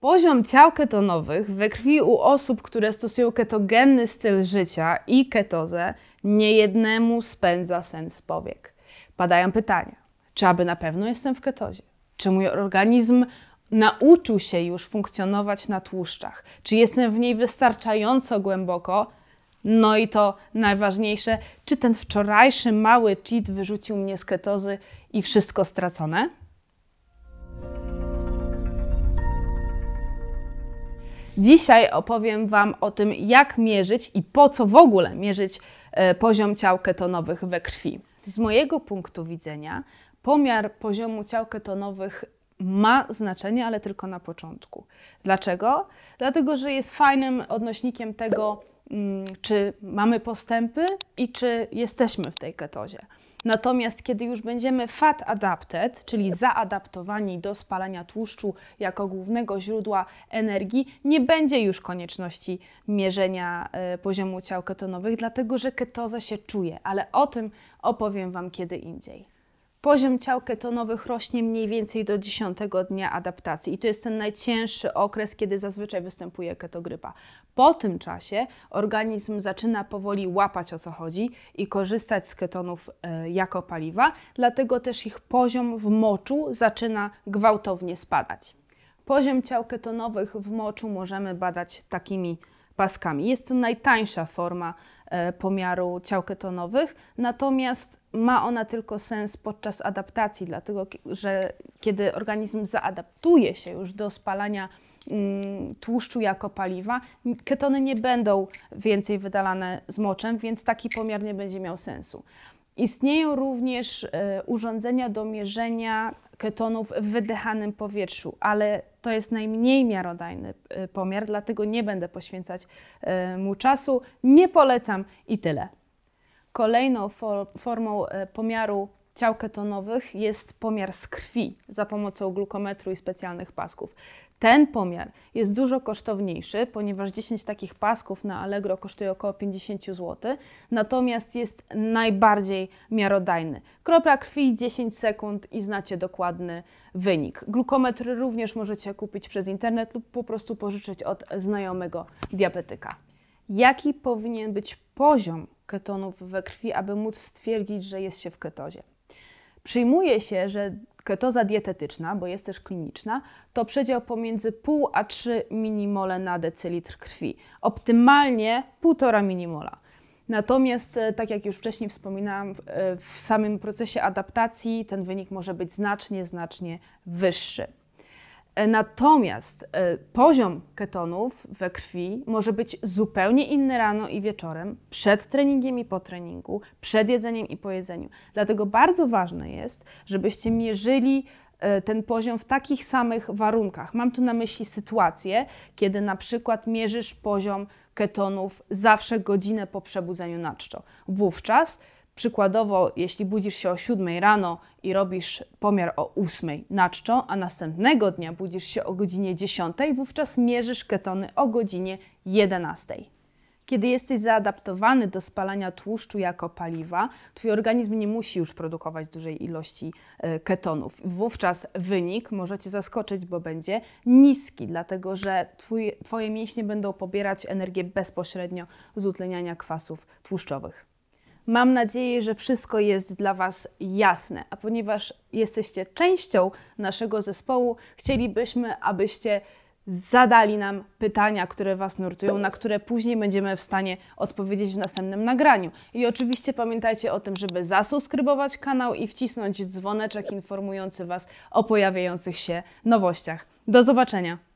Poziom ciał ketonowych we krwi u osób, które stosują ketogenny styl życia i ketozę, niejednemu spędza sen z powiek. Padają pytania, czy aby na pewno jestem w ketozie? Czy mój organizm nauczył się już funkcjonować na tłuszczach? Czy jestem w niej wystarczająco głęboko? No i to najważniejsze, czy ten wczorajszy mały cheat wyrzucił mnie z ketozy i wszystko stracone? Dzisiaj opowiem Wam o tym, jak mierzyć i po co w ogóle mierzyć e, poziom ciał ketonowych we krwi. Z mojego punktu widzenia, pomiar poziomu ciał ketonowych ma znaczenie, ale tylko na początku. Dlaczego? Dlatego, że jest fajnym odnośnikiem tego, mm, czy mamy postępy i czy jesteśmy w tej ketozie. Natomiast kiedy już będziemy fat adapted, czyli zaadaptowani do spalania tłuszczu jako głównego źródła energii, nie będzie już konieczności mierzenia e, poziomu ciał ketonowych, dlatego że ketoza się czuje, ale o tym opowiem Wam kiedy indziej. Poziom ciał ketonowych rośnie mniej więcej do 10 dnia adaptacji i to jest ten najcięższy okres, kiedy zazwyczaj występuje ketogrypa. Po tym czasie organizm zaczyna powoli łapać o co chodzi i korzystać z ketonów e, jako paliwa, dlatego też ich poziom w moczu zaczyna gwałtownie spadać. Poziom ciał ketonowych w moczu możemy badać takimi paskami. Jest to najtańsza forma e, pomiaru ciał ketonowych, natomiast ma ona tylko sens podczas adaptacji, dlatego że kiedy organizm zaadaptuje się już do spalania mm, tłuszczu jako paliwa, ketony nie będą więcej wydalane z moczem, więc taki pomiar nie będzie miał sensu. Istnieją również e, urządzenia do mierzenia ketonów w wydychanym powietrzu, ale to jest najmniej miarodajny e, pomiar, dlatego nie będę poświęcać e, mu czasu. Nie polecam i tyle. Kolejną formą pomiaru ciał ketonowych jest pomiar z krwi za pomocą glukometru i specjalnych pasków. Ten pomiar jest dużo kosztowniejszy, ponieważ 10 takich pasków na Allegro kosztuje około 50 zł, natomiast jest najbardziej miarodajny. Kropla krwi 10 sekund i znacie dokładny wynik. Glukometr również możecie kupić przez internet lub po prostu pożyczyć od znajomego diabetyka. Jaki powinien być poziom ketonów we krwi, aby móc stwierdzić, że jest się w ketozie? Przyjmuje się, że ketoza dietetyczna, bo jest też kliniczna, to przedział pomiędzy 0,5 a 3 minimole na decylitr krwi. Optymalnie 1,5 minimola. Natomiast, e, tak jak już wcześniej wspominałam, e, w samym procesie adaptacji ten wynik może być znacznie, znacznie wyższy. E, natomiast e, poziom ketonów we krwi może być zupełnie inny rano i wieczorem, przed treningiem i po treningu, przed jedzeniem i po jedzeniu. Dlatego bardzo ważne jest, żebyście mierzyli e, ten poziom w takich samych warunkach. Mam tu na myśli sytuację, kiedy na przykład mierzysz poziom ketonów zawsze godzinę po przebudzeniu na czczo. Wówczas Przykładowo, jeśli budzisz się o 7 rano i robisz pomiar o 8 na czczo, a następnego dnia budzisz się o godzinie 10, wówczas mierzysz ketony o godzinie 11. Kiedy jesteś zaadaptowany do spalania tłuszczu jako paliwa, Twój organizm nie musi już produkować dużej ilości e, ketonów. Wówczas wynik może Cię zaskoczyć, bo będzie niski, dlatego że Twoje mięśnie będą pobierać energię bezpośrednio z utleniania kwasów tłuszczowych. Mam nadzieję, że wszystko jest dla Was jasne, a ponieważ jesteście częścią naszego zespołu, chcielibyśmy, abyście zadali nam pytania, które Was nurtują, na które później będziemy w stanie odpowiedzieć w następnym nagraniu. I oczywiście pamiętajcie o tym, żeby zasubskrybować kanał i wcisnąć dzwoneczek informujący Was o pojawiających się nowościach. Do zobaczenia!